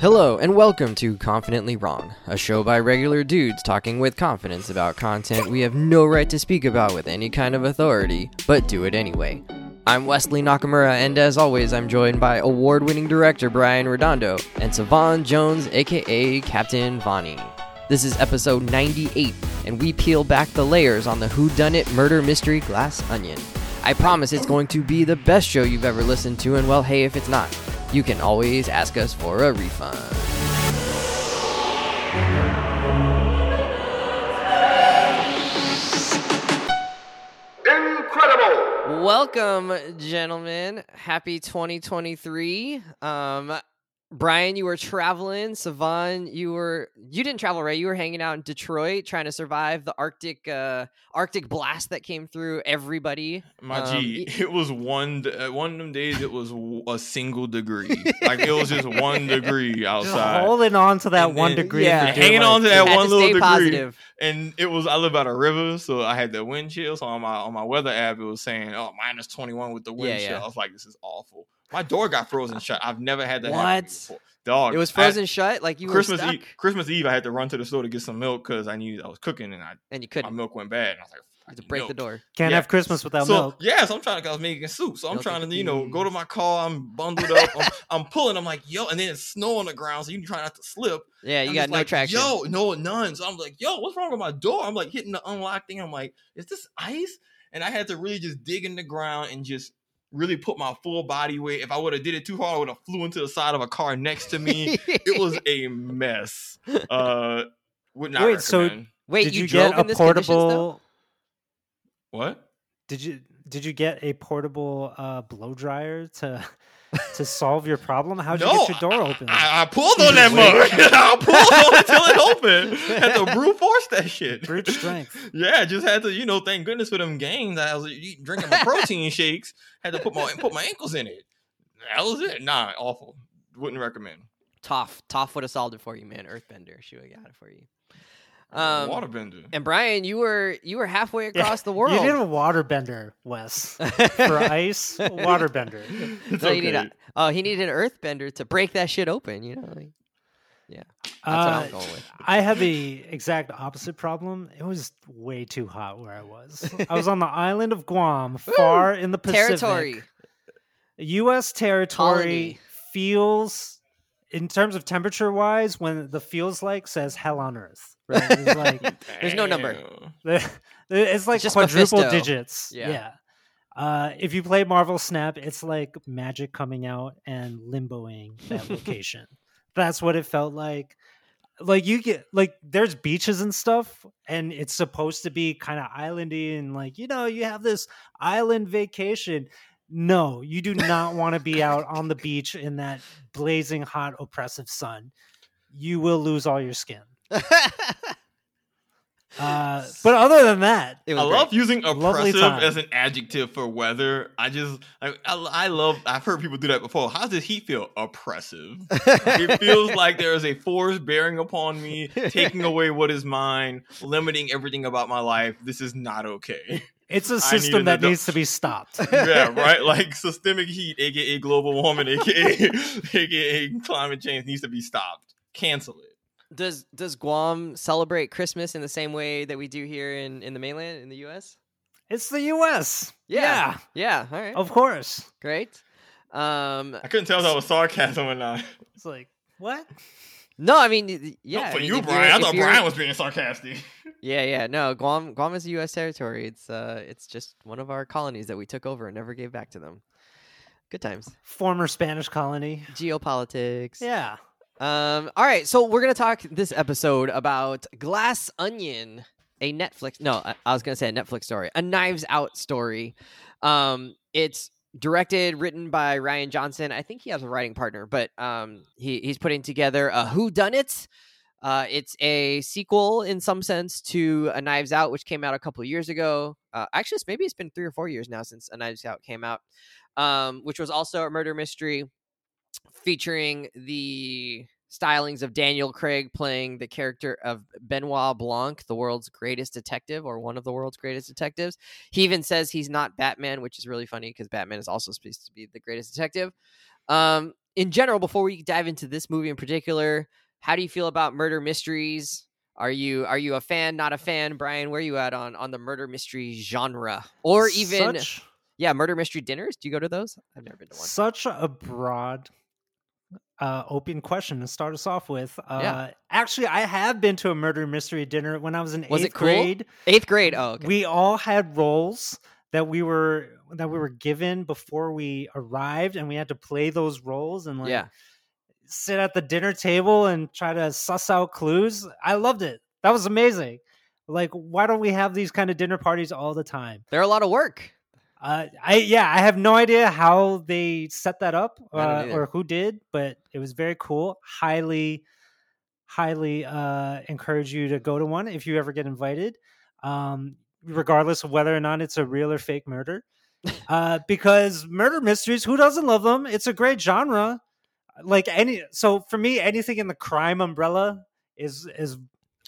Hello, and welcome to Confidently Wrong, a show by regular dudes talking with confidence about content we have no right to speak about with any kind of authority, but do it anyway. I'm Wesley Nakamura, and as always, I'm joined by award winning director Brian Redondo and Savon Jones, aka Captain Vonnie. This is episode 98, and we peel back the layers on the whodunit murder mystery Glass Onion. I promise it's going to be the best show you've ever listened to, and well, hey, if it's not, you can always ask us for a refund. Incredible! Welcome, gentlemen. Happy 2023. Um, Brian, you were traveling. Savon, you were you didn't travel, right? You were hanging out in Detroit trying to survive the Arctic uh Arctic blast that came through everybody. My Um, G, y- it was one d- uh, one of them days. It was a single degree, like it was just one degree Just outside, holding on to that And one then- degree. yeah. hanging on to that one to little stay degree. positive. And it was I live by the river, so I had the wind chill. So on my on my weather app, it was saying, "Oh, minus twenty one with the wind Yeah, chill." yeah. I was like, "This is awful." My door got frozen shut. I've never had that What? happen before. Dog, It was I frozen shut, like you Christmas were stuck, Eve, Christmas Eve, I had to run to the store to get some milk because I knew I was cooking and I and you couldn't. milk went bad. And I was like, You had to "Fucking break the door. Can't Yeah. have Christmas without so, milk. Yeah, so I'm trying. I was making soup, so I'm Milk trying to, you know, go to my car. I'm bundled up. I'm, I'm pulling. I'm like, yo, and then it's snow on the ground, so you try not to slip. Yeah, you I'm got no like, traction. Yo, no, none. So I'm like, yo, what's wrong with my door? I'm like hitting the unlock thing. I'm like, is this ice? And I had to really just dig in the ground and just really put my full body weight. If I would have did it too hard, I would have flew into the side of a car next to me. it was a mess. Uh, would not Wait, so. Wait, did you, you, drove get in a this portable? what? Did you did you get a portable uh, blow dryer to to solve your problem? How'd you no, get your door open? I, I pulled on that just mug. I pulled on it till it opened. Had to brute force that shit. Brute strength. Yeah, just had to, you know, thank goodness for them games. I was eating, drinking my protein shakes. Had to put my put my ankles in it. That was it. Nah, awful. Wouldn't recommend. Toph, Toph would have solved it for you, man. Earthbender, she would have got it for you. Um, Waterbender. And Brian, you were you were halfway Yeah, across the world. You need a water bender, Wes. For ice, water bender. It's No, you need a, oh, he needed an earthbender to break that shit open. You know, like, yeah, that's what I'm Uh, going with. I had the exact opposite problem. It was way too hot where I was. I was on the island of Guam, far in the Pacific. Territory. U.S. territory Colony. feels, in terms of temperature wise, when the feels like says hell on earth. Right? It's like There's no number. It's like just quadruple Mephisto. digits. Yeah. Yeah. Uh, if you play Marvel Snap, it's like Magik coming out and limboing that location. That's what it felt like. Like you get like there's beaches and stuff, and it's supposed to be kind of islandy and like you know you have this island vacation. No, you do not want to be out on the beach in that blazing hot, oppressive sun. You will lose all your skin. Uh, but other than that, It I was love using oppressive as an adjective for weather. I just, I, I, I love. I've heard people do that before. How does heat feel? Oppressive. it feels like there is a force bearing upon me, taking away what is mine, limiting everything about my life. This is not okay. it's a system an that needs to be stopped. yeah, right. Like systemic heat, aka global warming, aka aka climate change, needs to be stopped. Cancel it. Does does Guam celebrate Christmas in the same way that we do here in in the mainland in the U.S.? It's the U.S. Yeah. Yeah. All right. of course. Great. Um. I couldn't tell if that was sarcasm or not. It's like what? No, I mean, y- y- yeah. Not I for mean, you, Brian. I thought you're- Brian was being sarcastic. Yeah, yeah. No, Guam Guam is a U.S. territory. It's uh, it's just one of our colonies that we took over and never gave back to them. Good times. Former Spanish colony. Geopolitics. Yeah. Um. All right. So we're gonna talk this episode about Glass Onion, a Netflix. No, I, was gonna say a Netflix story, a Knives Out story. Um. It's directed, written by Rian Johnson. I think he has a writing partner, but um, he he's putting together a Who Done It. Uh, it's a sequel in some sense to A Knives Out, which came out a couple years ago. Uh, actually, maybe it's been three or four years now since A Knives Out came out, um, which was also a murder mystery featuring the stylings of Daniel Craig playing the character of Benoit Blanc, the world's greatest detective or one of the world's greatest detectives. He even says he's not Batman, which is really funny because Batman is also supposed to be the greatest detective. Um, in general, before we dive into this movie in particular, how do you feel about murder mysteries? Are you are you a fan? Not a fan, Brian? Where are you at on on the murder mystery genre, or even Such- yeah, murder mystery dinners? Do you go to those? I've never been to one. Such a broad, uh, open question to start us off with. Uh, Yeah. Actually, I have been to a murder mystery dinner when I was in Was it eighth cool? grade. Eighth grade. Oh, okay. We all had roles that we were that we were given before we arrived, and we had to play those roles and like yeah, sit at the dinner table and try to suss out clues. I loved it. That was amazing. Like, why don't we have these kind of dinner parties all the time? they're a lot of work. Uh, I yeah, I have no idea how they set that up uh, or who did, but it was very cool. Highly, highly uh, encourage you to go to one if you ever get invited, um, regardless of whether or not it's a real or fake murder. uh, because murder mysteries, who doesn't love them? It's a great genre. Like any, so for me, anything in the crime umbrella is is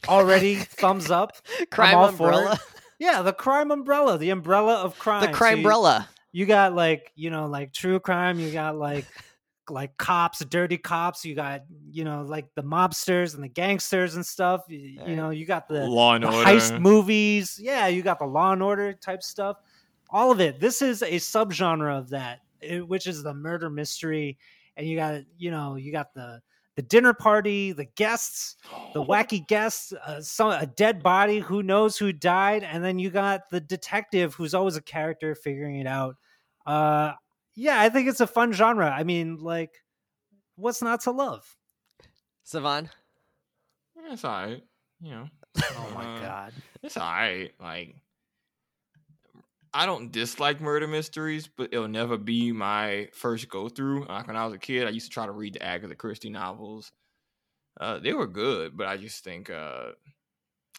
already thumbs up. Crime all for it. umbrella. Yeah, the crime umbrella, the umbrella of crime. The crime you- umbrella. you got like you know like true crime you got like like cops dirty cops you got you know like the mobsters and the gangsters and stuff you, you know you got the, Law and the Order. heist movies yeah you got the law and order type stuff all of it this is a subgenre of that which is the murder mystery and you got you know you got the the dinner party the guests the wacky guests, uh, some a dead body, who knows who died, and then you got the detective who's always a character figuring it out. Uh, yeah, I think it's a fun genre. I mean, like, what's not to love? Savon. Yeah, it's alright. You know. Oh my Uh, god! It's alright. Like I don't dislike murder mysteries, but it'll never be my first go through. Like when I was a kid, I used to try to read the Agatha Christie novels. Uh, they were good, but I just think uh,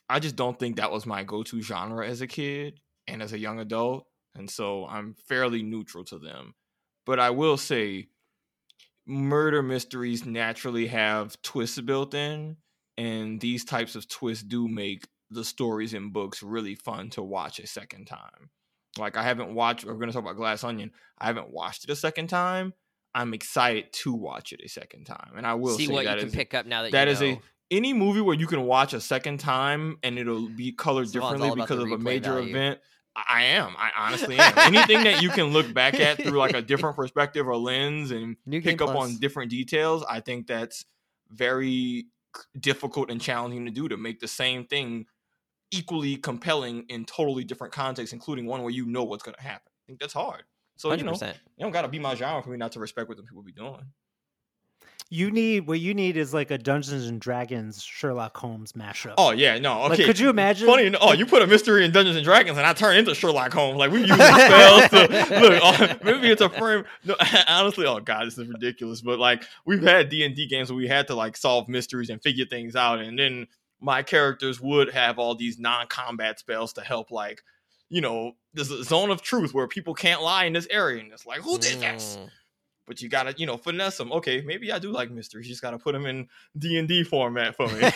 I just don't think that was my go to genre as a kid and as a young adult, and so I'm fairly neutral to them. But I will say, murder mysteries naturally have twists built in, and these types of twists do make the stories in books really fun to watch a second time. Like I haven't watched. We're going to talk about Glass Onion. I haven't watched it a second time. I'm excited to watch it a second time, and I will See what you can pick up now that, that you is know. a any movie where you can watch a second time and it'll be colored Savon's differently because of a major value. event. I I am. I honestly am. Anything that you can look back at through like a different perspective or lens and New pick up Plus. on different details, I think that's very difficult and challenging to do to make the same thing equally compelling in totally different contexts, including one where you know what's going to happen. I think that's hard. So you Hundred know, percent. it don't got to be my genre for me not to respect what the people be doing. You need what you need is like a Dungeons and Dragons Sherlock Holmes mashup. Oh yeah, no. Like, Okay. could you imagine? Funny, enough- oh, you put a mystery in Dungeons and Dragons, and I turn into Sherlock Holmes. Like we use spells to look. Oh, maybe it's a frame. No, honestly, oh god, this is ridiculous. But like we've had D and D games where we had to like solve mysteries and figure things out, and then my characters would have all these non-combat spells to help, like you know, there's a zone of truth where people can't lie in this area, and it's like who did this? Mm. But you gotta, you know, finesse them. Okay, maybe I do like mysteries. You just gotta put them in D and D format for me.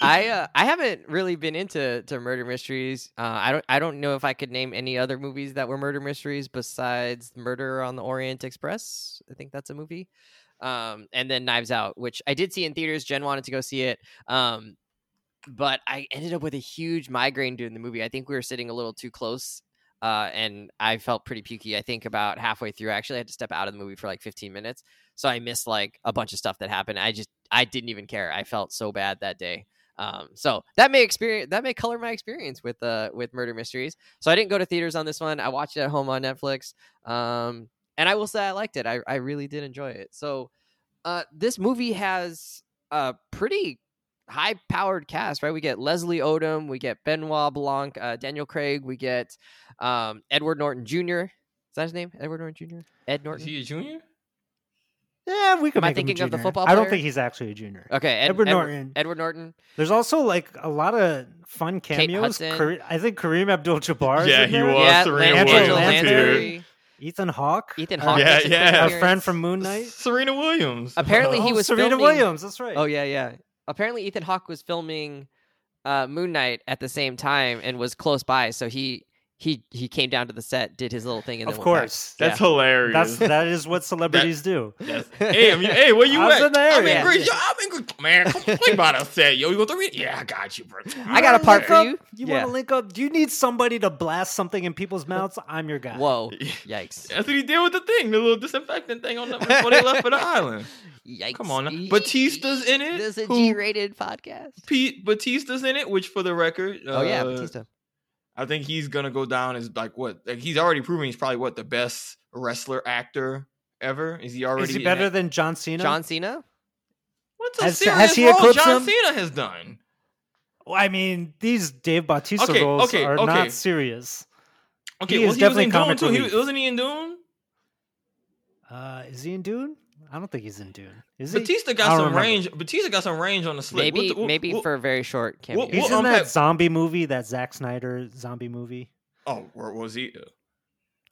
I uh, I haven't really been into to murder mysteries. Uh, I don't I don't know if I could name any other movies that were murder mysteries besides Murder on the Orient Express. I think that's a movie. Um, and then Knives Out, which I did see in theaters. Jen wanted to go see it. Um, but I ended up with a huge migraine during the movie. I think we were sitting a little too close. Uh, and I felt pretty pukey. I think about halfway through. I actually had to step out of the movie for like 15 minutes, so I missed like a bunch of stuff that happened. I just I didn't even care. I felt so bad that day. Um, so that may experience that may color my experience with uh with murder mysteries. So I didn't go to theaters on this one. I watched it at home on Netflix. Um, and I will say I liked it. I I really did enjoy it. So, uh, this movie has a pretty high powered cast, right? We get Leslie Odom, we get Benoit Blanc, uh, Daniel Craig, we get um Edward Norton Jr. Is that his name? Edward Norton Jr. Ed Norton. Is Norton. he a junior? Yeah, we could Am I make him a thinking of the junior. football I don't think he's actually a junior. Okay, Ed- Edward Edward Norton. Edward Norton. There's also like a lot of fun cameos. Hudson. Kare- I think Kareem Abdul-Jabbar. is Yeah, in he there. was. yeah, Serena Lan- Williams Angela is here. Lansbury. Ethan Hawke. Ethan Hawke. Yeah, makes a quick yeah. a friend from Moon Knight. Serena Williams. Apparently he Oh, was Serena filming- Williams. That's right. Oh yeah, yeah. Apparently Ethan Hawke was filming uh, Moon Knight at the same time and was close by, so he he he came down to the set, did his little thing, and Of then went back. course. That's Yeah. hilarious. That's that is what celebrities do. That's- hey, I mean, hey, where you I was at? in the I'm in area. Greece. Yo, I'm in Greece. Man, come play by the set, yo. You gonna throw me? Yeah, I got you, bro. I got a part for up? you. You Yeah. want to link up? Do you need somebody to blast something in people's mouths? I'm your guy. Whoa, yikes, That's what he did with the thing, the little disinfectant thing on the before they left for the island. yikes! Come on, now. Batista's in it. This is a who- G-rated podcast. Pete Batista's in it, which for the record, oh yeah, uh, Batista. I think he's gonna go down as like what? Like he's already proven he's probably what the best wrestler actor ever. Is he already? Is he better that- than John Cena? John Cena. What's a Has- serious has he role John him? Cena has done? Well, I mean, these Dave Bautista Okay, roles okay, are okay. not serious. Okay, He well, is he was definitely in Dune too. He, wasn't he in Dune? Uh, is he in Dune? I don't think he's in Dune. Is? Batista I got some remember. range. Batista got some range on the slip. Maybe What the- what- maybe what- for a very short cameo. what- He's in unpack- that zombie movie, that Zack Snyder zombie movie. Oh, where was he?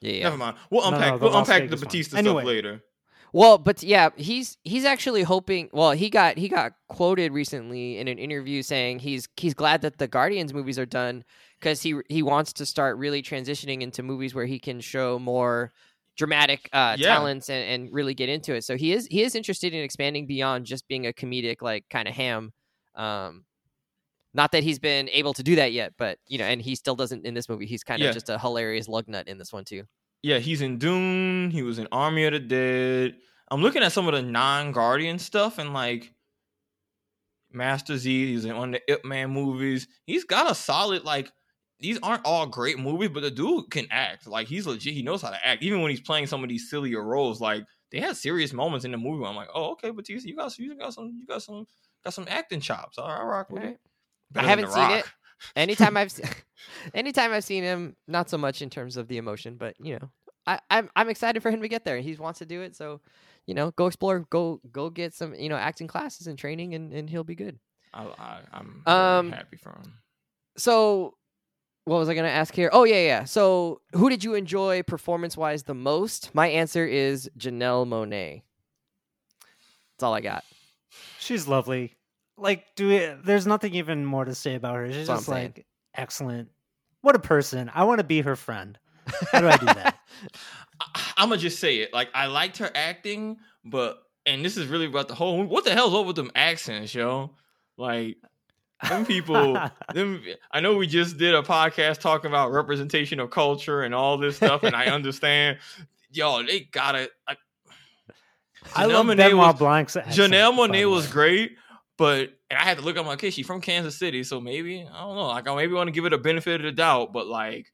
yeah, yeah. Never mind. We'll No, no, unpack. the we'll Las unpack the Vegas one. Batista Anyway. stuff later. Well, but yeah, he's he's actually hoping. Well, he got he got quoted recently in an interview saying he's he's glad that the Guardians movies are done because he he wants to start really transitioning into movies where he can show more dramatic uh, Yeah. talents and, and really get into it. So he is he is interested in expanding beyond just being a comedic like kind of ham. Um, not that he's been able to do that yet, but you know, and he still doesn't in this movie. He's kind of Yeah. just a hilarious lug nut in this one too. Yeah, he's in Dune. He was in Army of the Dead. I'm looking at some of the non-Guardian stuff and like Master Z. He's in one of the Ip Man movies. He's got a solid like. These aren't all great movies, but the dude can act. Like he's legit. He knows how to act. Even when he's playing some of these sillier roles, like they had serious moments in the movie. Where I'm like, oh, okay, Batista, you got you got some you got some got some acting chops. All right, I rock with Alright. it. Better I haven't seen it. Anytime I've se- anytime I've seen him, not so much in terms of the emotion, but you know, I, I'm I'm excited for him to get there. He wants to do it, so you know, go explore, go go get some you know acting classes and training, and and he'll be good. I, I, I'm Um, happy for him. So, what was I gonna ask here? Oh yeah, yeah. So, who did you enjoy performance wise the most? My answer is Janelle Monáe. That's all I got. She's lovely. Like, do we, there's nothing even more to say about her. She's That's just like excellent. What a person. I want to be her friend. How do I do that? I'm gonna just say it. Like I liked her acting, but and this is really about the whole. What the hell's up with them accents, yo? Like them people. them. I know we just did a podcast talking about representation of culture and all this stuff, and I understand. y'all they gotta. Like, I love Benoit was- Blanc's Janelle Monáe was great, but and I had to look up my kid. She's from Kansas City, so maybe I don't know. Like I maybe want to give it a benefit of the doubt, but like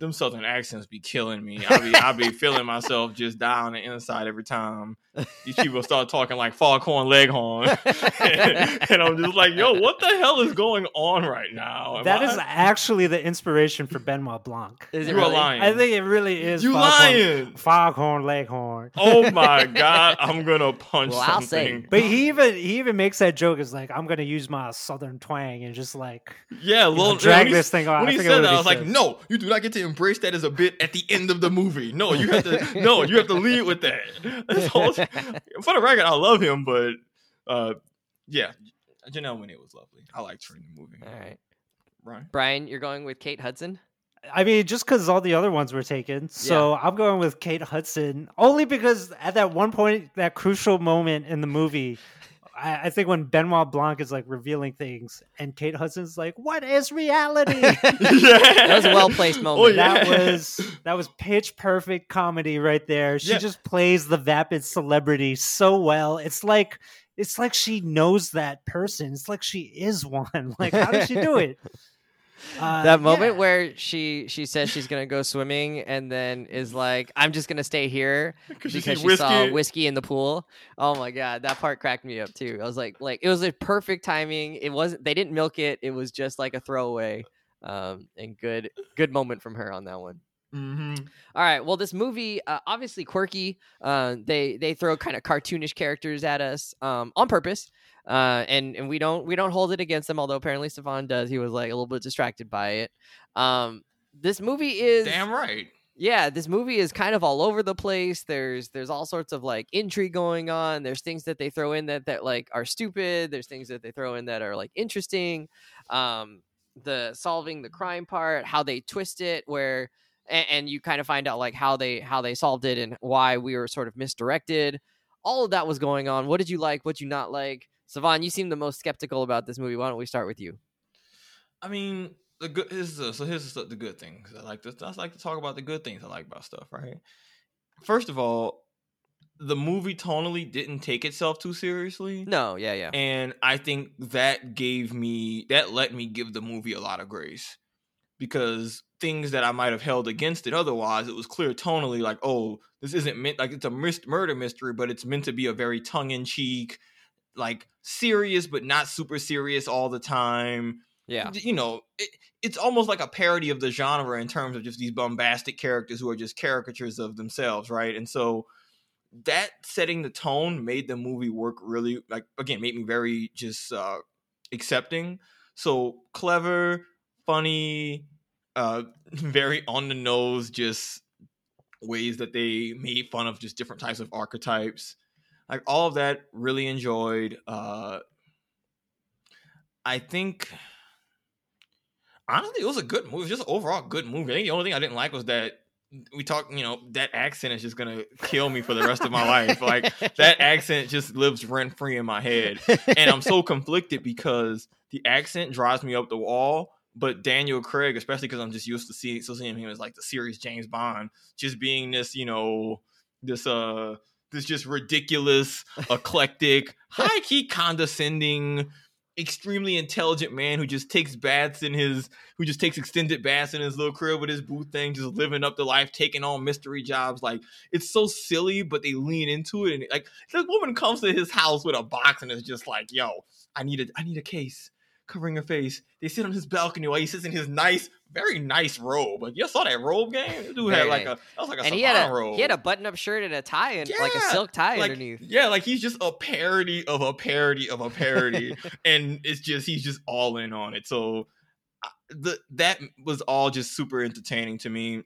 them southern accents be killing me. I be I be feeling myself just die on the inside every time these people start talking like Foghorn Leghorn, and I'm just like, yo, what the hell is going on right now? Am That I- is actually the inspiration for Benoit Blanc. Is it you are really? lying. I think it really is. you Foghorn- lying. Foghorn Leghorn. Oh my god, I'm gonna punch Well, I'll say. something. But he even he even makes that joke. Is like I'm gonna use my southern twang and just like Yeah, you know, little drag when he- this thing on. When I he said that, I was like, "No, you do not get to embrace that as a bit at the end of the movie. No, you have to. no, you have to lead with that." Whole- for the record, I love him, but uh, yeah, Janelle Monáe was lovely. I liked her in the movie. All right, Right? Brian, you're going with Kate Hudson. I mean, just because all the other ones were taken, so I'm going with Kate Hudson only because at that one point, that crucial moment in the movie, I, I think when Benoit Blanc is like revealing things, and Kate Hudson's like, "What is reality?" That was a well placed oh, moment. Oh, yeah. That was that was pitch perfect comedy right there. She Yeah. just plays the vapid celebrity so well. It's like it's like she knows that person. It's like she is one. Like how does she do it? Uh, that moment yeah. where she she says she's gonna go swimming and then is like, "I'm just gonna stay here," Because you because see she saw whiskey. whiskey in the pool. Oh my god, that part cracked me up too. I was like, like it was a perfect timing. It wasn't they didn't milk it. It was just like a throwaway. Um, and good good moment from her on that one. Mhm. All right. Well, this movie uh, obviously quirky. Uh, they they throw kind of cartoonish characters at us um, on purpose, uh, and and we don't we don't hold it against them. Although apparently Stefan does. He was like a little bit distracted by it. Um, this movie is Damn right. yeah. This movie is kind of all over the place. There's there's all sorts of like intrigue going on. There's things that they throw in that that like are stupid. There's things that they throw in that are like interesting. Um, the solving the crime part, how they twist it, where and, and you kind of find out like how they how they solved it and why we were sort of misdirected. All of that was going on. What did you like? What did you not like? Savon, you seem the most skeptical about this movie. Why don't we start with you? I mean, the good is so here's the, the good things. I like to I like to talk about the good things I like about stuff. Right. First of all, the movie tonally didn't take itself too seriously. No, yeah, yeah. And I think that gave me that let me give the movie a lot of grace because things that I might have held against it otherwise, it was clear tonally like, oh, this isn't meant like it's a murder mystery, but it's meant to be a very tongue in cheek, like serious but not super serious all the time. Yeah. You know, it, it's almost like a parody of the genre in terms of just these bombastic characters who are just caricatures of themselves, right? And so that setting the tone made the movie work really like again made me very just uh accepting so clever funny uh very on the nose just ways that they made fun of just different types of archetypes like all of that really enjoyed uh i think honestly it was a good movie just overall good movie i think the only thing i didn't like was that we talk, you know, that accent is just gonna kill me for the rest of my life. Like that accent just lives rent free in my head, and I'm so conflicted because the accent drives me up the wall. But Daniel Craig, especially because I'm just used to seeing, so seeing him as like the serious James Bond, just being this, you know, this uh, this just ridiculous, eclectic, high key condescending extremely intelligent man who just takes baths in his who just takes extended baths in his little crib with his booth thing, just living up the life, taking on mystery jobs. Like it's so silly, but they lean into it. And like this woman comes to his house with a box and is just like, "Yo, I need a I need a case." Covering her face, they sit on his balcony while he sits in his nice, very nice robe. Like you saw that robe game? Dude Very had like nice. a that was like a and he had a robe. he had a button up shirt and a tie and like a silk tie like, underneath. Yeah, like he's just a parody of a parody of a parody, and it's just he's just all in on it. So the that was all just super entertaining to me.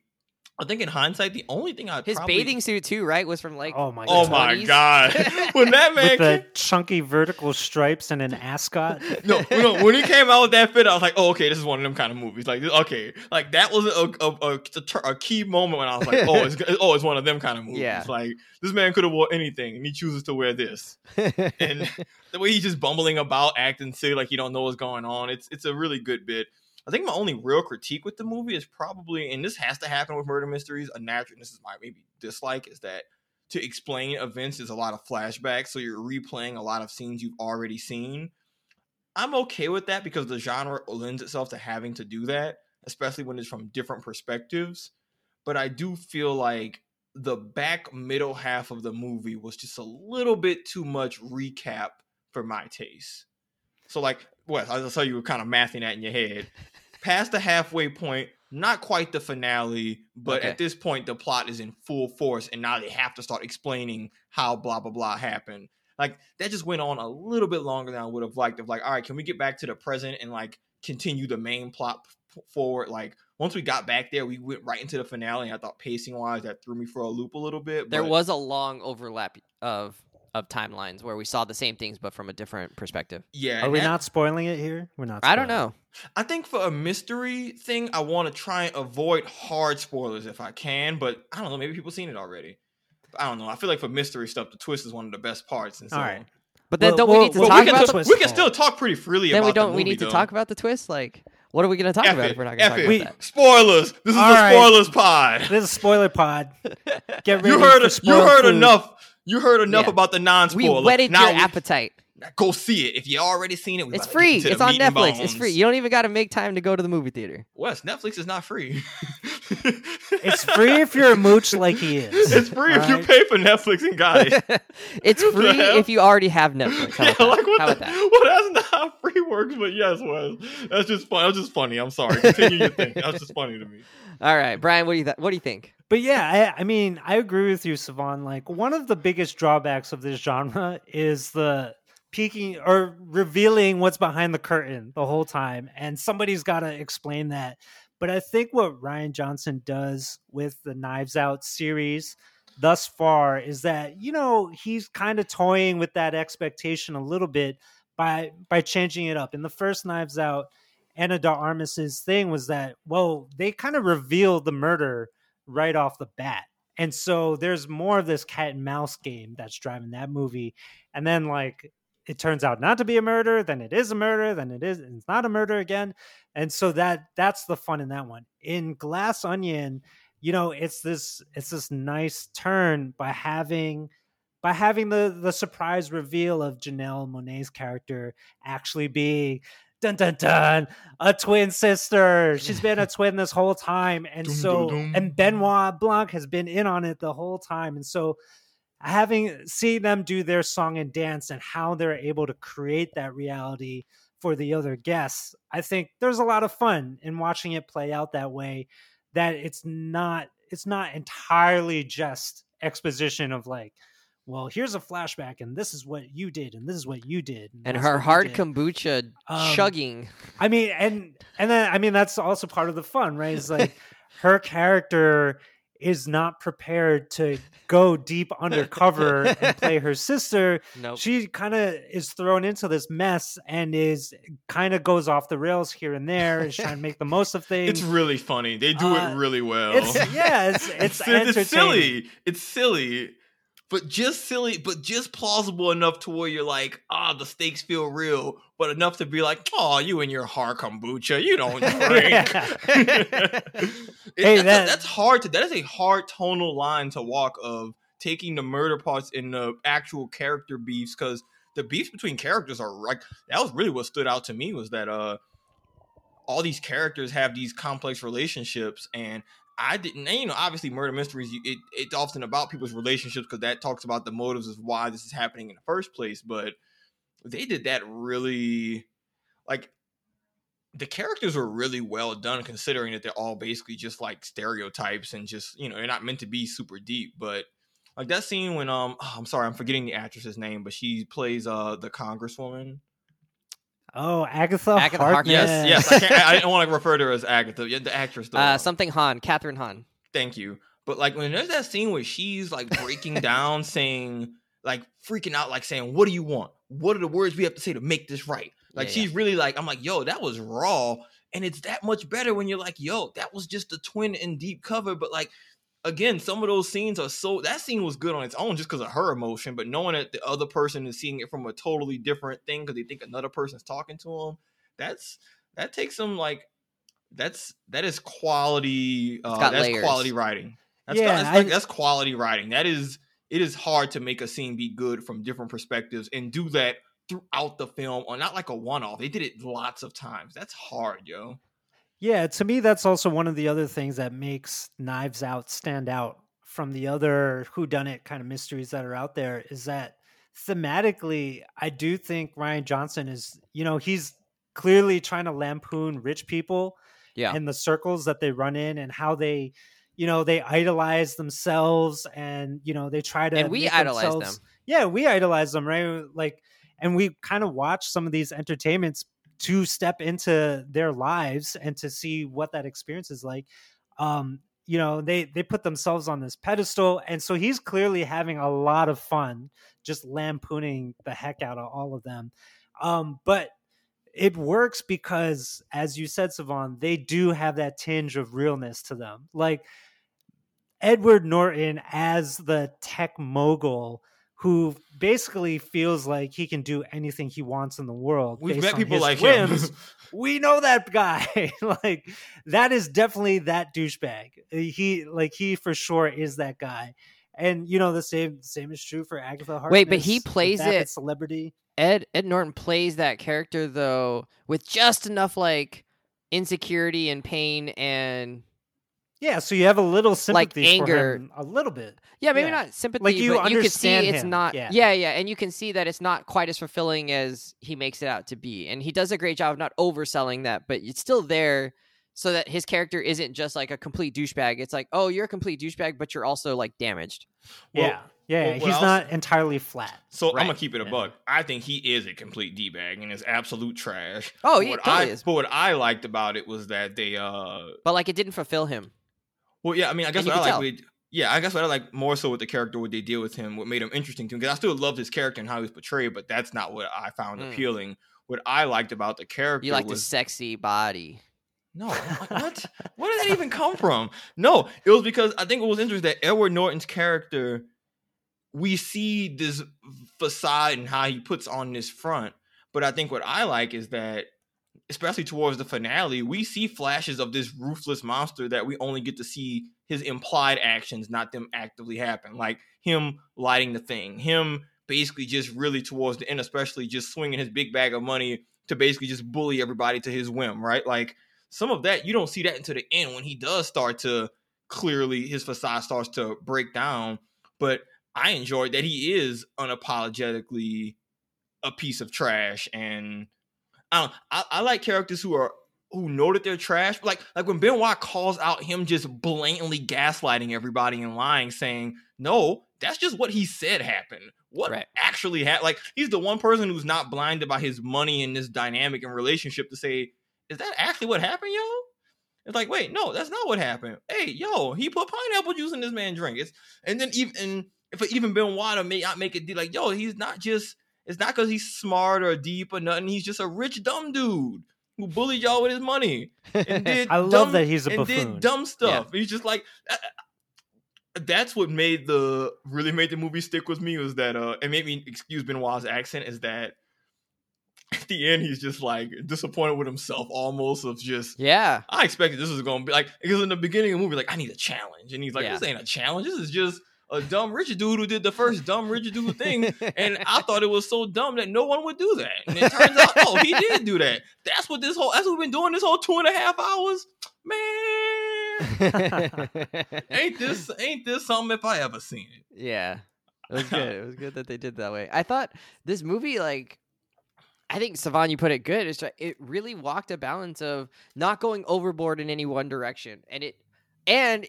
I think in hindsight, the only thing I His probably, bathing suit too, right? Was from like Oh my Oh god. my god, when that man With the chunky vertical stripes and an ascot. no, no, when he came out with that fit, I was like, oh, okay, this is one of them kind of movies. Like, okay, like that was a a, a, a key moment when I was like, oh, it's oh, it's one of them kind of movies. Yeah. Like this man could have wore anything, and he chooses to wear this. and the way he's just bumbling about, acting silly, like you don't know what's going on. It's it's a really good bit. I think my only real critique with the movie is probably, and this has to happen with murder mysteries, a natural. This is my maybe dislike is that to explain events is a lot of flashbacks, so you're replaying a lot of scenes you've already seen. I'm okay with that because the genre lends itself to having to do that, especially when it's from different perspectives. But I do feel like the back middle half of the movie was just a little bit too much recap for my taste. So, like, Wes, I saw you were kind of mathing that in your head. Past the halfway point, not quite the finale, but Okay. at this point, the plot is in full force, and now they have to start explaining how blah blah blah happened. Like that just went on a little bit longer than I would have liked. Of like, all right, can we get back to the present and like continue the main plot p- forward? Like once we got back there, we went right into the finale. And I thought pacing wise, that threw me for a loop a little bit. there was a long overlap of of timelines where we saw the same things but from a different perspective. yeah. Are we that- not spoiling it here? We're not. I don't spoiling know. I think for a mystery thing, I want to try and avoid hard spoilers if I can, but I don't know. Maybe people seen it already. I don't know. I feel like for mystery stuff, the twist is one of the best parts. And so, All right. But then Well, don't we need to well, talk we about the twist we can still talk pretty freely then about we don't the we movie, need to though. talk about the twist like what are we going to talk F about it, if we're not going to talk it. about We- Spoilers. This is All the right. spoilers pod. This is a spoiler pod. Get ready. You heard for you heard food. enough. You heard enough Yeah. about the non-spoiler. whetted now your we- appetite. Go see it. If you already seen it, we It's about to free. It's on meat and Netflix. It's free. You don't even got to make time to go to the movie theater. Wes, Netflix is not free. It's free if you're a mooch like he is. It's free if you pay for Netflix and got it. it's free if you already have Netflix. How Yeah, about that? like what How the, about that? Well, that's not how free works, but yes, Wes. That's just fun. That's just funny. I'm sorry. Continue your thing. That's just funny to me. All right, Brian, what do you th- what do you think? But yeah, I, I mean, I agree with you, Savon. Like one of the biggest drawbacks of this genre is the peeking or revealing what's behind the curtain the whole time, and somebody's got to explain that. But I think what Rian Johnson does with the Knives Out series thus far is that you know he's kind of toying with that expectation a little bit by by changing it up. In the first Knives Out, Ana de Armas's thing was that well, they kind of revealed the murder right off the bat. And so there's more of this cat and mouse game that's driving that movie. And then like it turns out not to be a murder, then it is a murder, then it is it's not a murder again. And so that that's the fun in that one. In Glass Onion, you know, it's this it's this nice turn by having by having the the surprise reveal of Janelle Monae's character actually be dun dun dun a twin sister. She's been a twin this whole time, and so and Benoit Blanc has been in on it the whole time, and so having see them do their song and dance and how they're able to create that reality for the other guests, I think there's a lot of fun in watching it play out that way. That it's not it's not entirely just exposition of like well, here's a flashback, and this is what you did, and this is what you did, and that's her hard kombucha Um, chugging. I mean, and and then I mean that's also part of the fun, right? It's like her character is not prepared to go deep undercover and play her sister. Nope. She kind of is thrown into this mess and is kind of goes off the rails here and there, is trying to make the most of things. It's really funny. They do Uh, it really well. It's yeah, it's it's, it's, entertaining. silly. It's silly, but just silly, but just plausible enough to where you're like, ah, the stakes feel real, but enough to be like, oh, you and your hard kombucha, you don't drink. Hey, that's, a- that- that's hard to. That is a hard tonal line to walk of taking the murder parts in the actual character beefs because the beefs between characters are like that was really what stood out to me was that uh all these characters have these complex relationships and I didn't, and, you know, obviously murder mysteries, you- it, it's often about people's relationships because that talks about the motives of why this is happening in the first place. But they did that really, like, the characters were really well done considering that they're all basically just like stereotypes and just, you know, they're not meant to be super deep. But like that scene when, um, oh, I'm sorry, I'm forgetting the actress's name, but she plays, uh, the congresswoman. Oh, Agatha, Agatha Harkness. Harkness. Yes, yes. I, can't, I didn't want to refer to her as Agatha, yeah, the actress. though. Uh, something Hahn, Kathryn Hahn. Thank you. But like when there's that scene where she's like breaking down, saying like freaking out, like saying, "What do you want? What are the words we have to say to make this right?" Like Yeah, she's really like, I'm like, "Yo, that was raw," and it's that much better when you're like, "Yo, that was just a twin in deep cover." But like, again, some of those scenes are so that scene was good on its own just because of her emotion, but knowing that the other person is seeing it from a totally different thing because they think another person's talking to them, that's that takes some like that's that is quality uh got that's layers. quality writing. That's, Yeah, that's, like, I- that's quality writing. That is it is hard to make a scene be good from different perspectives and do that throughout the film or not like a one off. They did it lots of times. That's hard, yo. Yeah, to me, that's also one of the other things that makes Knives Out stand out from the other whodunit kind of mysteries that are out there is that thematically, I do think Rian Johnson is, you know, he's clearly trying to lampoon rich people Yeah. and the circles that they run in and how they, you know, they idolize themselves and, you know, they try to. and we idolize them. yeah, we idolize them, right? Like, and we kind of watch some of these entertainments to step into their lives and to see what that experience is like. Um, you know, they they put themselves on this pedestal, and so he's clearly having a lot of fun just lampooning the heck out of all of them. Um, but it works because, as you said, Savon, they do have that tinge of realness to them. Like Edward Norton as the tech mogul who basically feels like he can do anything he wants in the world. We've based met on people his like whims. him. we know that guy. like that is definitely that douchebag. He like he for sure is that guy. And you know the same same is true for Agatha Harkness. Wait, but he plays it- celebrity. Ed Ed Norton plays that character though with just enough like insecurity and pain and Yeah, so you have a little sympathy for anger. him, a little bit. yeah maybe Yeah. not sympathy you but you can see understand it's not yeah. yeah yeah and you can see that it's not quite as fulfilling as he makes it out to be and he does a great job of not overselling that but it's still there so that his character isn't just like a complete douchebag it's like oh you're a complete douchebag but you're also like damaged Well, yeah, yeah, well, he's else- not entirely flat. So I'm gonna keep it a Yeah. bug. I think he is a complete d bag and is absolute trash. oh But he what totally I, is But what I liked about it was that they uh but like it didn't fulfill him Well, yeah, I mean, I guess what I like, yeah, I guess what I like more so with the character, what they deal with him, what made him interesting to me, because I still loved his character and how he was portrayed, but that's not what I found Mm. appealing. what I liked about the character You like the sexy body. no, what? what? Where did that even come from? No, it was because I think it was interesting that Edward Norton's character, we see this facade and how he puts on this front. But I think what I like is that, especially towards the finale, we see flashes of this ruthless monster that we only get to see his implied actions, not them actively happen. Like him lighting the thing, him basically just really towards the end, especially just swinging his big bag of money to basically just bully everybody to his whim, right? Like some of that you don't see that until the end when he does start to clearly his facade starts to break down. But I enjoyed that he is unapologetically a piece of trash, and I don't. I, I like characters who are who know that they're trash. Like like when Benoit calls out him just blatantly gaslighting everybody and lying, saying no, that's just what he said happened. What Right. actually happened? Like he's the one person who's not blinded by his money and this dynamic and relationship to say, is that actually what happened, yo? It's like, wait, no, that's not what happened. Hey, yo, he put pineapple juice in this man's drink. It's and then even if even Benoit make not make it deal, like, yo, he's not just it's not because he's smart or deep or nothing. He's just a rich dumb dude who bullied y'all with his money and did. I love that he's a and buffoon. did dumb stuff. He's just like. uh, uh, That's what made the really made the movie stick with me was that uh it made me excuse Benoit's accent is that at the end he's just like disappointed with himself almost of just Yeah. I expected this was gonna be like because in the beginning of the movie, like I need a challenge, and he's like, Yeah. "This ain't a challenge. This is just a dumb rich dude who did the first dumb rich dude thing." And I thought it was so dumb that no one would do that, and it turns out, oh, he did do that. That's what this whole that's what we've been doing this whole two and a half hours, man. ain't this ain't this something if I ever seen it? yeah. It was good. It was good that they did that way. I thought this movie, like, I think Savon, you put it good. It's just, it really walked a balance of not going overboard in any one direction, and it and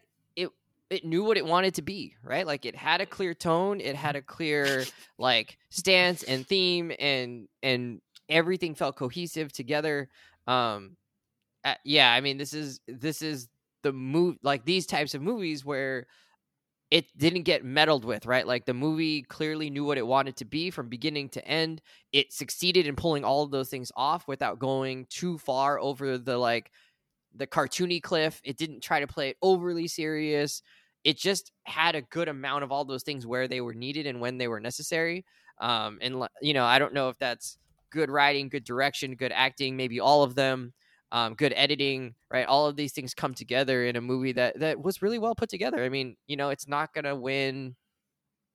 it knew what it wanted to be, right? Like it had a clear tone, it had a clear like stance and theme, and and everything felt cohesive together. Um, uh, yeah, I mean, this is this is the move like these types of movies where it didn't get meddled with, right? Like the movie clearly knew what it wanted to be from beginning to end. It succeeded in pulling all of those things off without going too far over the like the cartoony cliff. It didn't try to play it overly serious. It just had a good amount of all those things where they were needed and when they were necessary. Um, and you know, I don't know if that's good writing, good direction, good acting, maybe all of them um, good editing, right? All of these things come together in a movie that that was really well put together. I mean, you know, it's not gonna win.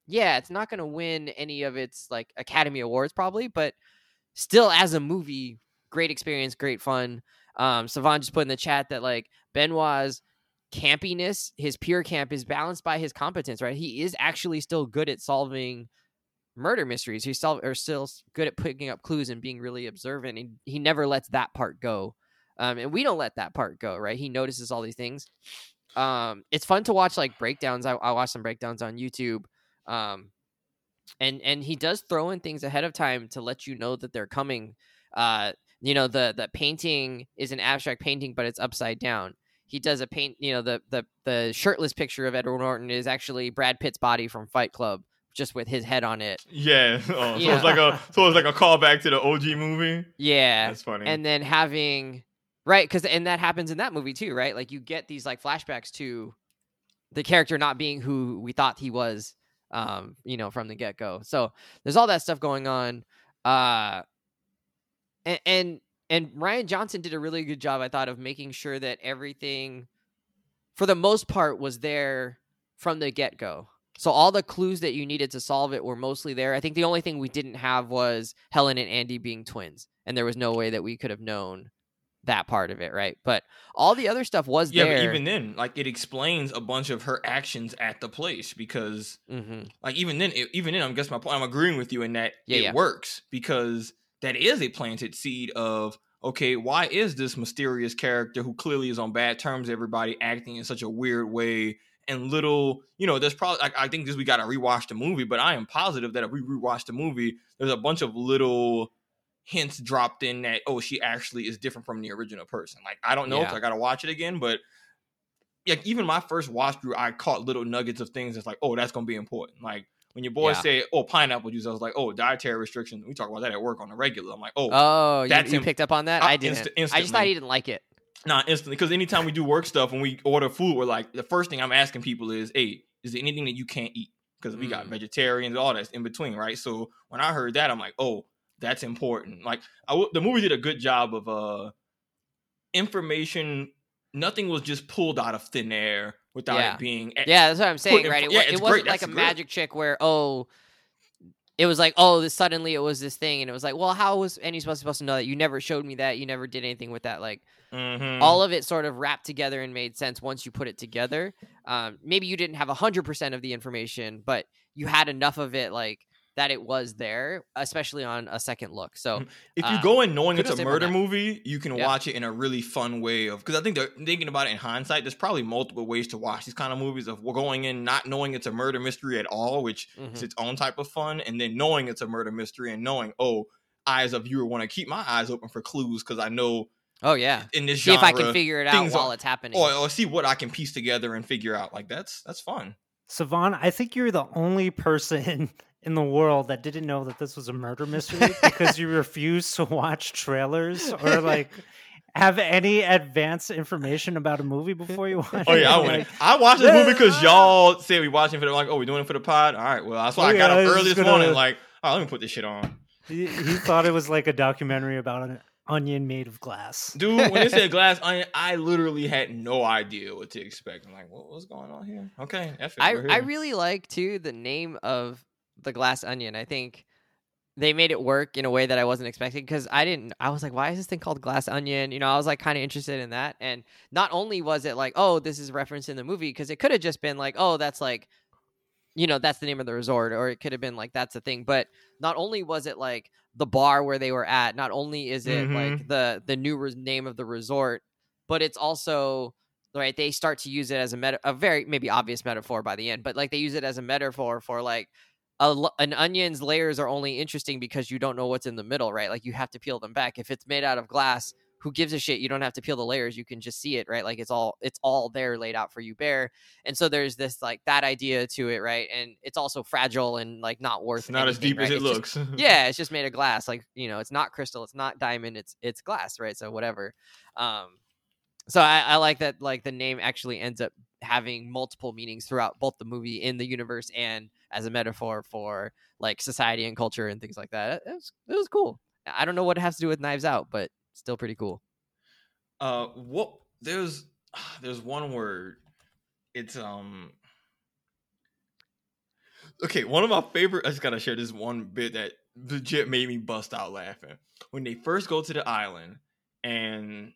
Yeah, it's not gonna win any of its like Academy Awards probably, but still, as a movie, great experience, great fun. Um, Savon just put in the chat that like Benoit's campiness, his pure camp, is balanced by his competence. Right, he is actually still good at solving murder mysteries. He's still or still good at picking up clues and being really observant. And he never lets that part go. Um, and we don't let that part go, right? He notices all these things. Um, it's fun to watch like breakdowns. I, I watch some breakdowns on YouTube. Um, and and he does throw in things ahead of time to let you know that they're coming. Uh, you know the the painting is an abstract painting, but it's upside down. He does a paint. You know the the the shirtless picture of Edward Norton is actually Brad Pitt's body from Fight Club, just with his head on it. Yeah. Oh, so Yeah. it's like a so it's like a callback to the OG movie. Yeah, That's funny. and then having right because and that happens in that movie too right like you get these like flashbacks to the character not being who we thought he was um you know from the get-go so there's all that stuff going on uh and and, and rian johnson did a really good job i thought of making sure that everything for the most part was there from the get-go so all the clues that you needed to solve it were mostly there. I think the only thing we didn't have was Helen and Andy being twins, and there was no way that we could have known that part of it, right? But all the other stuff was yeah, there. but even then, like it explains a bunch of her actions at the place because, hmm like, even then, it, even then, I'm guess my point. I'm agreeing with you in that Yeah, it yeah. works because that is a planted seed of okay, why is this mysterious character who clearly is on bad terms, everybody acting in such a weird way? And little, you know, there's probably like I think this we got to rewatch the movie, but I am positive that if we rewatch the movie, there's a bunch of little hints dropped in that oh she actually is different from the original person. Like I don't know Yeah. I got to watch it again, but like even my first watch through, I caught little nuggets of things that's like, oh, that's gonna be important. Like when your boy Yeah. said, "Oh, pineapple juice," I was like, "Oh, dietary restriction." We talk about that at work on the regular. I'm like, "Oh, Oh, you, That's you im- picked up on that? uh, I didn't. insta- I just thought he didn't like it. Nah, instantly. Because anytime we do work stuff, when we order food, we're like, the first thing I'm asking people is, hey, is there anything that you can't eat? Because we got Mm. vegetarians, all that's in between, right? So when I heard that, I'm like, oh, that's important. Like, I w- the movie did a good job of uh information. Nothing was just pulled out of thin air without Yeah. it being. Yeah, that's what I'm saying, right? It, yeah, it wasn't great. like That's a great. magic trick where oh, it was like oh, this suddenly it was this thing, and it was like, well, how was any supposed to know that? You never showed me that. You never did anything with that. Like Mhm. all of it sort of wrapped together and made sense once you put it together. Um, maybe you didn't have hundred percent of the information, but you had enough of it, like that it was there, especially on a second look. So if you uh, go in knowing it's a to him on murder movie, you can Yeah. watch it in a really fun way of because I think they're thinking about it in hindsight. There's probably multiple ways to watch these kind of movies of going in not knowing it's a murder mystery at all, which mhm. is its own type of fun, and then knowing it's a murder mystery and knowing, oh, I as a viewer want to keep my eyes open for clues because I know oh yeah, in this see genre, if I can figure it out while are- it's happening. or, or see what I can piece together and figure out. Like that's that's fun. Savon, I think you're the only person in the world that didn't know that this was a murder mystery because you refused to watch trailers or like have any advanced information about a movie before you watch Oh it. yeah, I Like, went. I watched this movie because y'all said we watching for the like. Oh, we doing it for the pod. All right. Well, that's why Oh, I got up I early this gonna- morning. Like, oh, let me put this shit on. He, he thought it was like a documentary about an onion made of glass. Dude, when they said glass onion, I literally had no idea what to expect. I'm like, what, what's going on here? Okay, F it, I, we're I really like too the name of the glass onion. I think they made it work in a way that I wasn't expecting because I didn't. I was like, why is this thing called glass onion? You know, I was like kind of interested in that. And not only was it like, oh, this is referenced in the movie because it could have just been like, oh, that's like, you know, that's the name of the resort, or it could have been like that's the thing. But not only was it like the bar where they were at, not only is it like mm-hmm. the the new res- name of the resort, but it's also right they start to use it as a meta a very maybe obvious metaphor by the end but like they use it as a metaphor for like a, an onion's layers are only interesting because you don't know what's in the middle right? Like you have to peel them back. If it's made out of glass who gives a shit? You don't have to peel the layers. You can just see it right? Like it's all it's all there laid out for you bare. And so there's this like that idea to it right? And it's also fragile and like not worth It's not as deep right? as it It's just- looks. yeah it's just made of glass. Like you know it's not crystal it's not diamond it's it's glass right? So whatever. Um so I, I like that like the name actually ends up having multiple meanings throughout both the movie in the universe and as a metaphor for like society and culture and things like that it was, it was cool i don't know what it has to do with knives out but still pretty cool Uh, what? There's there's one word. It's um. Okay, one of my favorite. I just gotta share this one bit that legit made me bust out laughing when they first go to the island and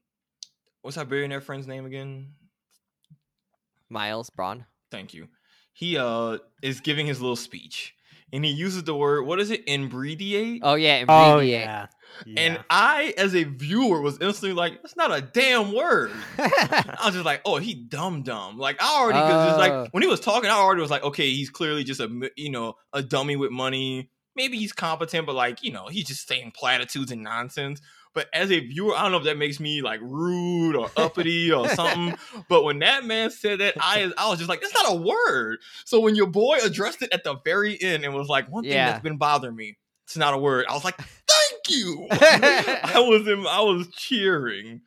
what's our billionaire friend's name again? miles bron Thank you. He uh is giving his little speech and he uses the word what is it? Imbreviate. oh yeah Oh imbreviate. yeah. And I, as a viewer, was instantly like, "That's not a damn word." I was just like, "Oh, he dumb dumb." Like I already, cause it's Oh. like when he was talking, I already was like, "Okay, he's clearly just a you know a dummy with money. Maybe he's competent, but like you know he's just saying platitudes and nonsense." But as a viewer, I don't know if that makes me like rude or uppity or something. But when that man said that, I I was just like, "That's not a word." So when your boy addressed it at the very end and was like, "One thing Yeah. that's been bothering me, it's not a word," I was like, "Thank you." I was in, I was cheering.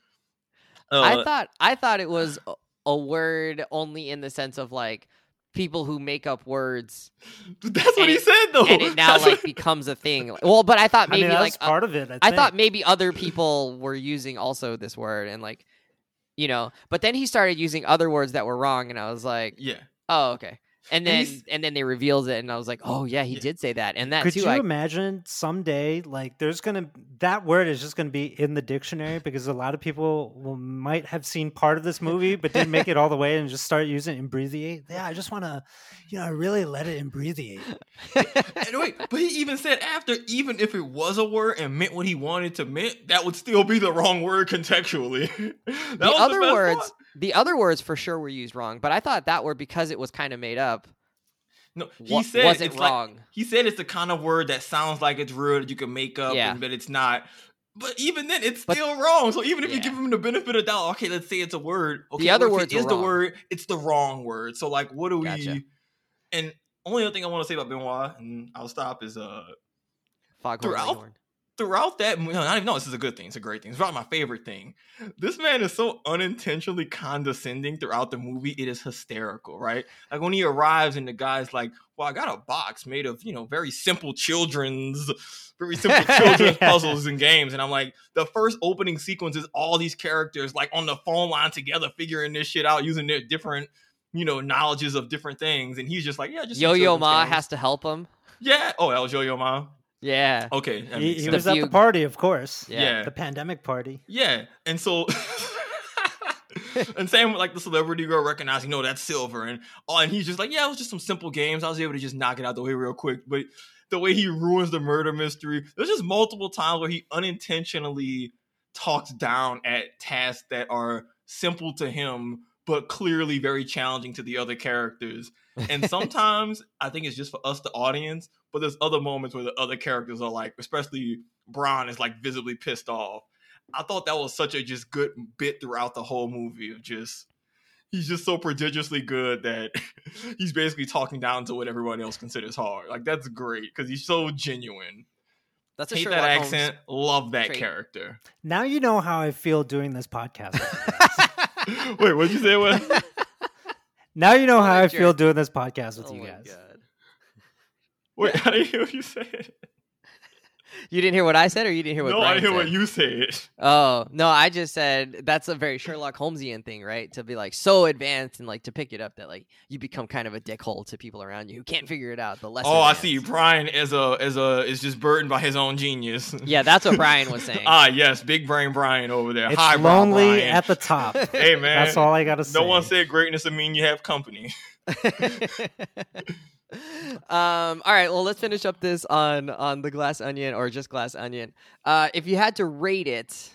I Uh, thought I thought it was a word only in the sense of like people who make up words that's what he it- said though. and it now That's like what- becomes a thing. Well, but I thought I maybe mean, like was uh, part of it. I, I thought maybe other people were using also this word and like you know, but then he started using other words that were wrong and I was like, yeah. "Oh, okay." And And then he's- and then they revealed it and I was like, "Oh, yeah, he Yeah. did say that." And that Could too you I imagine someday, like, there's gonna that word is just gonna be in the dictionary because a lot of people will, might have seen part of this movie but didn't make it all the way and just start using imbreviate. Yeah, I just want to, you know, I really let it imbreviate. And wait, but he even said after, even if it was a word and meant what he wanted to mean, that would still be the wrong word contextually. That the was other best words part. The other words for sure were used wrong, but I thought that word because it was kind of made up No, he wa- said wasn't it's like- wrong. he said it's the kind of word that sounds like it's real that you can make up, Yeah. and, but it's not. But even then, it's But- still wrong. So even if you give him the benefit of doubt, okay, let's say it's a word. Okay, The other word is the word. It's the wrong word. So like, what do we? Gotcha. And only other thing I want to say about Benoit, and I'll stop, is uh Foghorn Throughout- Leghorn. Throughout that no, not even no, this is a good thing. It's a great thing. It's probably my favorite thing. This man is so unintentionally condescending throughout the movie. It is hysterical, right? Like when he arrives and the guy's like, "Well, I got a box made of you know very simple children's, very simple children's Yeah. puzzles and games," and I'm like, the first opening sequence is all these characters like on the phone line together, figuring this shit out using their different. You know, knowledges of different things, and he's just like, yeah, just Yo Yo Ma games. has to help him. yeah. Oh, that was Yo Yo Ma. Yeah. Okay, that He, he sense. was at the party, of course. Yeah. yeah. The pandemic party. Yeah, and so and same with like the celebrity girl recognizing, no, that's silver, and oh, and he's just like, yeah, it was just some simple games. I was able to just knock it out the way real quick, but the way he ruins the murder mystery, there's just multiple times where he unintentionally talks down at tasks that are simple to him but clearly very challenging to the other characters. And sometimes I think it's just for us, the audience, but there's other moments where the other characters are like, especially Bron is like visibly pissed off. I thought that was such a just good bit throughout the whole movie of just he's just so prodigiously good that he's basically talking down to what everyone else considers hard. Like that's great because he's so genuine. That's a Hate Sherlock that Holmes accent. Love that trait. character. Now you know how I feel doing this podcast. with you guys. Wait, what'd you say? What? now you know how I feel doing this podcast with Oh you my guys. God. Wait, how do you, hear what you said. You didn't hear what I said, or you didn't hear what No, Brian I didn't hear said? what you said. Oh no, I just said that's a very Sherlock Holmesian thing, right? To be like so advanced and like to pick it up that like you become kind of a dickhole to people around you who can't figure it out. The less. Oh, I advanced. see. Brian is a is a is just burdened by his own genius. Yeah, that's what Brian was saying. ah, yes, big brain Brian over there. It's Hi, lonely Brian. at the top. Hey man, That's all I gotta say. No one said greatness would mean you have company. um. All right. Well, let's finish up this on on the glass onion or just glass onion. Uh, if you had to rate it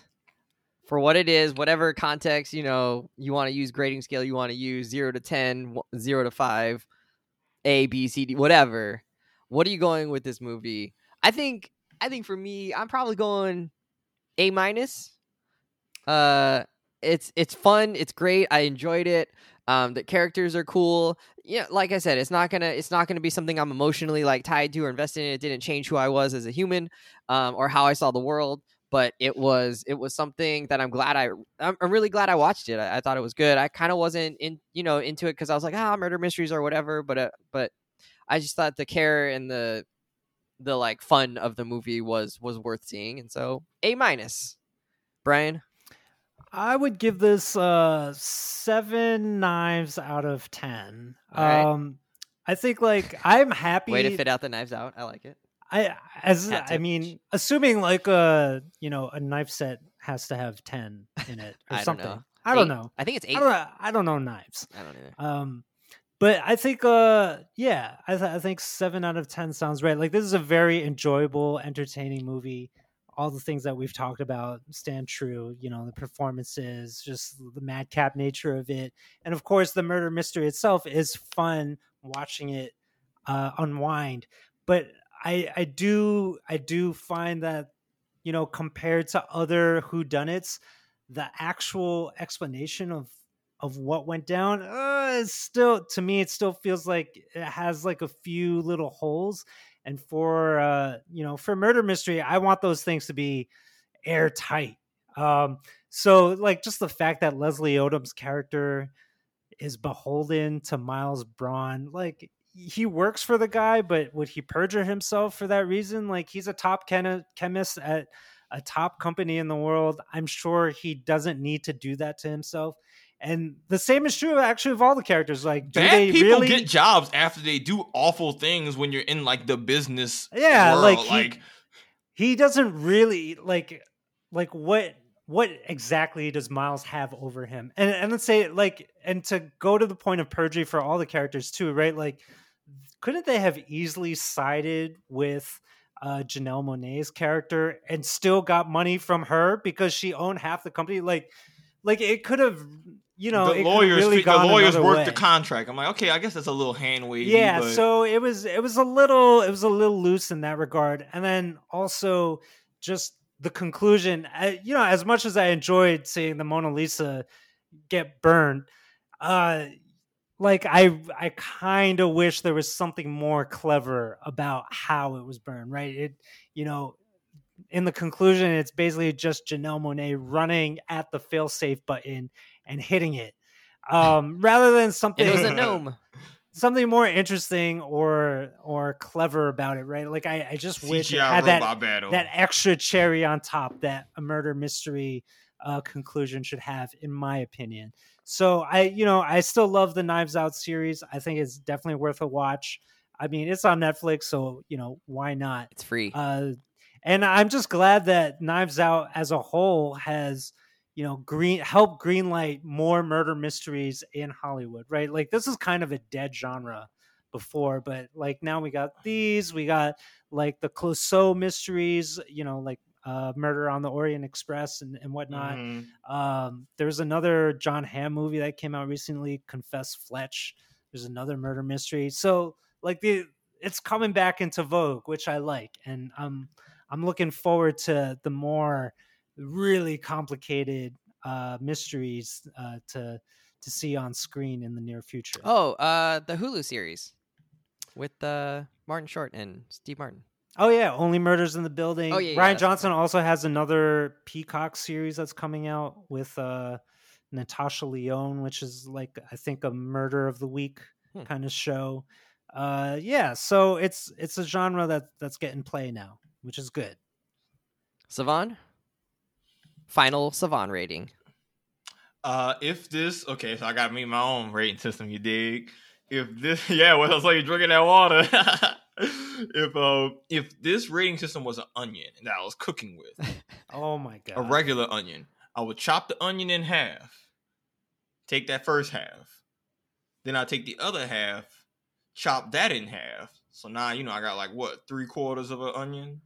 for what it is, whatever context you know you want to use, grading scale you want to use, zero to 10, zero to five, A, B, C, D, whatever. What are you going with this movie? I think. I think for me, I'm probably going A minus. Uh, it's it's fun. It's great. I enjoyed it. Um, the characters are cool. Yeah, like I said, it's not gonna it's not gonna be something I'm emotionally like tied to or invested in. It didn't change who I was as a human, um, or how I saw the world. But it was it was something that I'm glad I I'm, I'm really glad I watched it. I, I thought it was good. I kind of wasn't in you know into it because I was like ah murder mysteries or whatever. But uh, but I just thought the care and the the like fun of the movie was was worth seeing, and so A minus. Brian, I would give this uh seven knives out of ten. Right. Um I think like I'm happy way to fit out the knives out. I like it. I as I mean, assuming like a you know a knife set has to have ten in it or I don't something. know. I don't know. I think it's eight. I don't know. I don't know knives. I don't either. Um, but I think uh yeah, I th- I think seven out of ten sounds right. Like this is a very enjoyable, entertaining movie. All the things that we've talked about stand true. You know, the performances, just the madcap nature of it, and of course, the murder mystery itself is fun watching it uh, unwind. But I I do I do find that you know compared to other whodunits, the actual explanation of of what went down uh, is still to me it still feels like it has like a few little holes and for uh you know for murder mystery i want those things to be airtight. Um so like just the fact that leslie odom's character is beholden to miles bron like he works for the guy but would he perjure himself for that reason? Like he's a top chemi- chemist at a top company in the world. I'm sure he doesn't need to do that to himself and the same is true actually of all the characters. Like, do Bad they people really? get jobs after they do awful things when you're in like the business. yeah, world. like he, like he doesn't really like like what what exactly does Miles have over him? And and let's say like and to go to the point of perjury for all the characters too, right? Like, couldn't they have easily sided with? Uh, Janelle Monáe's character and still got money from her because she owned half the company. Like, like it could have, you know, the lawyers, really the lawyers another work way. the contract. I'm like, okay, I guess that's a little hand wavy. yeah but so it was it was a little it was a little loose in that regard and then also just the conclusion uh, you know as much as i enjoyed seeing the mona lisa get burned uh like I I kind of wish there was something more clever about how it was burned, right? It you know, in the conclusion it's basically just Janelle Monáe running at the failsafe button and hitting it. Um rather than something it was a gnome. something more interesting or or clever about it, right? Like I, I just wish it had that battle. that extra cherry on top that a murder mystery uh, conclusion should have, in my opinion. So I, you know, I still love the Knives Out series. I think it's definitely worth a watch. I mean, it's on Netflix, so you know why not? It's free. Uh, and I'm just glad that Knives Out as a whole has, you know, green help greenlight more murder mysteries in Hollywood, right? Like this is kind of a dead genre before, but like now we got these, we got like the Clouseau mysteries, you know, like uh, Murder on the Orient Express and, and whatnot. Mhm. Um, there's another Jon Hamm movie that came out recently, Confess Fletch. There's another murder mystery. So like the it's coming back into vogue, which I like, and I'm I'm looking forward to the more really complicated uh, mysteries uh, to to see on screen in the near future. oh, uh, the Hulu series with uh, Martin Short and Steve Martin. Oh yeah, only murders in the building. Oh, yeah, yeah, Rian Johnson also has another Peacock series that's coming out with uh Natasha Lyonne, which is like I think a murder of the week Hmm. kind of show. Uh yeah, so it's it's a genre that that's getting play now, which is good. Savon? Final Savon rating. Uh, if this okay, so I got me my own rating system. You dig? If this, yeah, well, it's like you drinking that water. if uh, if this rating system was an onion that I was cooking with, Oh my god, a regular onion, I would chop the onion in half. Take that first half, then I take the other half, chop that in half. So now you know I got like what three quarters of an onion,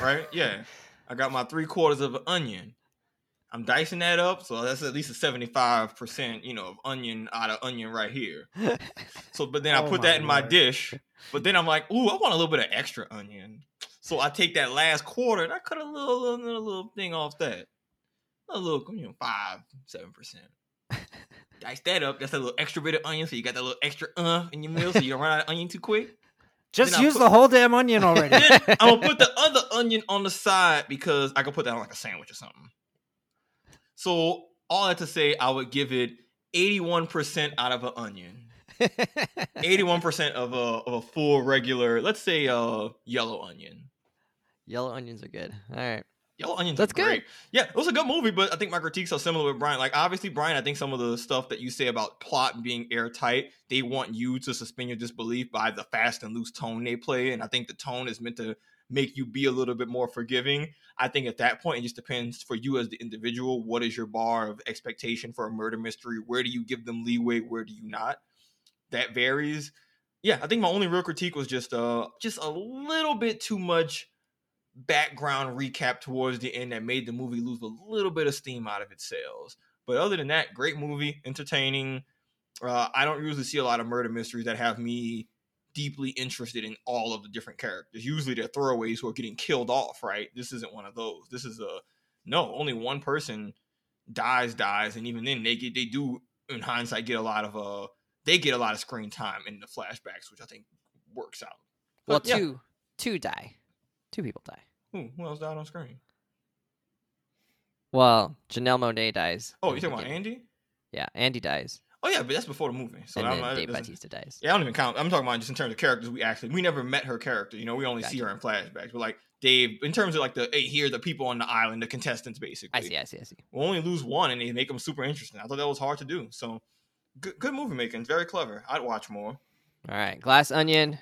right? Yeah, I got my three quarters of an onion. I'm dicing that up, so that's at least a 75 percent, you know, of onion out of onion right here. So, but then I Oh put that in my dish. But then I'm like, ooh, I want a little bit of extra onion. So I take that last quarter and I cut a little, little, little, little thing off that. A little, you know, five, seven percent. Dice that up. That's a little extra bit of onion, so you got that little extra uh in your meal, so you don't run out of onion too quick. Just then use put- the whole damn onion already. I'm gonna put the other onion on the side because I can put that on like a sandwich or something. So all that to say, I would give it 81% out of an onion. 81% of a of a full regular, let's say uh yellow onion. Yellow onions are good. All right. Yellow onions That's are good. great. Yeah, it was a good movie, but I think my critiques are similar with Brian. Like obviously, Brian, I think some of the stuff that you say about plot being airtight, they want you to suspend your disbelief by the fast and loose tone they play, and I think the tone is meant to make you be a little bit more forgiving. I think at that point, it just depends for you as the individual. What is your bar of expectation for a murder mystery? Where do you give them leeway? Where do you not? That varies. Yeah, I think my only real critique was just uh just a little bit too much background recap towards the end that made the movie lose a little bit of steam out of its sales. But other than that, great movie, entertaining. Uh, I don't usually see a lot of murder mysteries that have me deeply interested in all of the different characters. Usually they're throwaways who are getting killed off, right? This isn't one of those. This is a no, only one person dies, dies, and even then they get they do in hindsight get a lot of uh they get a lot of screen time in the flashbacks, which I think works out. Well, But, yeah. two two die. Two people die. Who, who else died on screen? Well, Janelle Monáe dies. Oh, you talking about. Andy? Yeah, Andy dies. Oh yeah, but that's before the movie. So and I'm then not- Dave Bautista dies. Yeah, I don't even count. I'm talking about just in terms of characters we actually we never met her character. You know, we only see her in flashbacks. But like Dave, in terms of like the hey, here the people on the island, the contestants basically. I see, I see, I see. We only lose one, and they make them super interesting. I thought that was hard to do. So good, good movie making. Very clever. I'd watch more. All right. Glass Onion.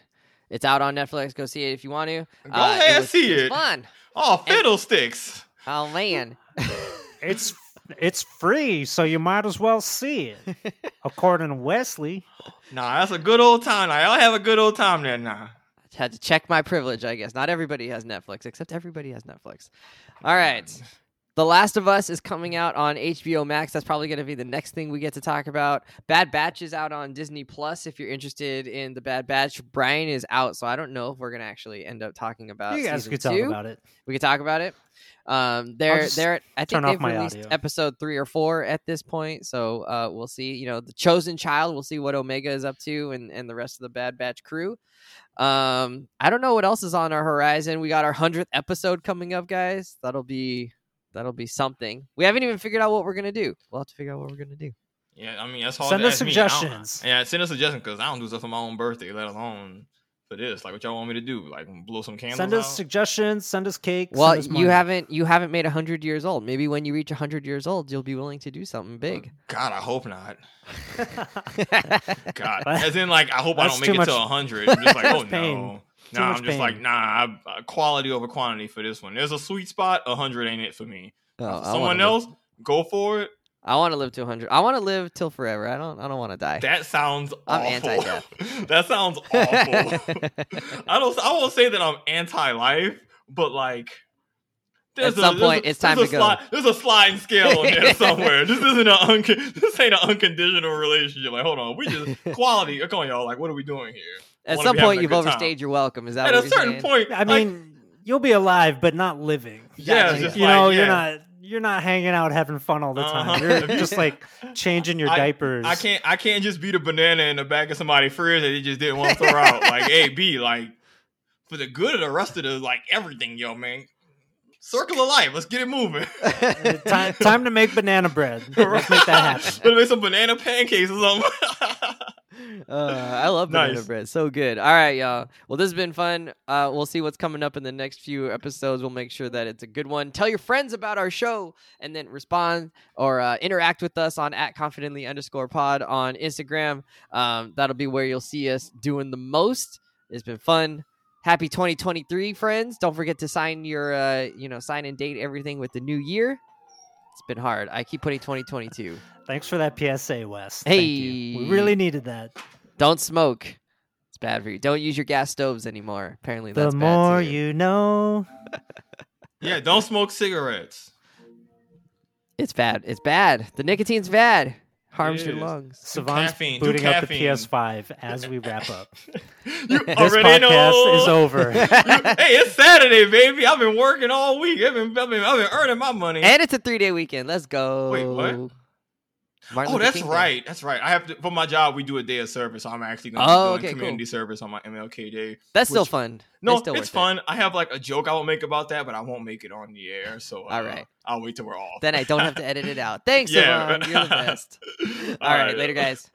It's out on Netflix. Go see it if you want to. Go Uh, it was- see was it. Fun. Oh, And- fiddlesticks. Oh man. it's it's free, so you might as well see it. According to Wesley. Nah, that's a good old time. I'll have a good old time there. Nah. I had to check my privilege, I guess. Not everybody has Netflix, except everybody has Netflix. All right. The Last of Us is coming out on HBO Max. That's probably going to be the next thing we get to talk about. Bad Batch is out on Disney Plus. If you're interested in the Bad Batch, Brian is out, so I don't know if we're going to actually end up talking about. you guys could talk two. about it. We could talk about it. Um, they're they're I think they've released audio. episode three or four at this point, so uh, we'll see. You know, the chosen child. We'll see what Omega is up to, and and the rest of the Bad Batch crew. Um, I don't know what else is on our horizon. We got our hundredth episode coming up, guys. That'll be that'll be something. We haven't even figured out what we're gonna do. We'll have to figure out what we're gonna do. Yeah, I mean that's hard. Send us ask me. Suggestions. Yeah, send us suggestions because I don't do stuff for my own birthday, let alone for this. Like, what y'all want me to do? Like, blow some candles Send us out? suggestions. Send us cake. Well, send us you haven't you haven't made hundred years old. Maybe when you reach hundred years old, you'll be willing to do something big. Uh, God, I hope not. God, as in, like, I hope I don't make it much- to hundred. I'm just like, oh much pain. No. Nah, I'm just like, nah, I, uh, quality over quantity for this one. There's a sweet spot. Hundred ain't it for me. Oh, For I wanna Someone live- else, go for it. I want to live to 100. I want to live till forever. I don't. I don't want to die. That sounds I'm awful. anti-death. that sounds awful. I don't. I won't say that I'm anti-life, but like. At there's a- some there's point, a- it's time to a go. sli- there's a sliding scale in there somewhere. this isn't an unco- this ain't an unconditional relationship. Like, hold on, we just quality. Come on, y'all. Like, what are we doing here? At some point, you've good time. overstayed your welcome. Is that At what a you're certain saying? point, I like, mean, you'll be alive, but not living. yeah, Gotcha. just you like, know, yeah. you're not you're not hanging out having fun all the time. Uh-huh. You're just like changing your I- diapers. I can't I can't just be the banana in the back of somebody's fridge that they just didn't want to throw out. Like, hey, B, like for the good of the rest of the like everything, yo, man. Circle of life. Let's get it moving. Time, time to make banana bread. Let's make that happen. Let's make some banana pancakes or something. Uh, I love banana Nice. bread. So good. All right, y'all. Well, this has been fun. Uh, we'll see what's coming up in the next few episodes. We'll make sure that it's a good one. Tell your friends about our show and then respond or uh, interact with us on at confidently underscore pod on Instagram. Um, that'll be where you'll see us doing the most. It's been fun. Happy 2023, friends. Don't forget to sign your, uh, you know, sign and date everything with the new year. It's been hard. I keep putting 2022. Thanks for that PSA, Wes. Thank you. We really needed that. Don't smoke. It's bad for you. Don't use your gas stoves anymore. Apparently, The that's bad more too. you know. yeah, don't smoke cigarettes. It's bad. It's bad. The nicotine's bad. Harms It your lungs. Savon's caffeine, too booting up the caffeine. PS5 as we wrap up. You This already podcast know. is over. Hey, it's Saturday, baby. I've been working all week. I've been, I've been, I've been earning my money. and it's a three day weekend. Let's go. Wait, what? Martin oh, Luther that's King Day. right. That's right. I have to for my job. We do a day of service. So I'm actually going to Oh, be okay, doing cool. community service on my MLK day. That's still fun. No, It's still it's worth it. fun. I have like a joke I will make about that, but I won't make it on the air. So uh, All right. I'll wait till we're off. Then I don't have to edit it out. Thanks, Yeah. You're the best. All All right, right. later, guys.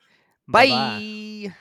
Bye-bye.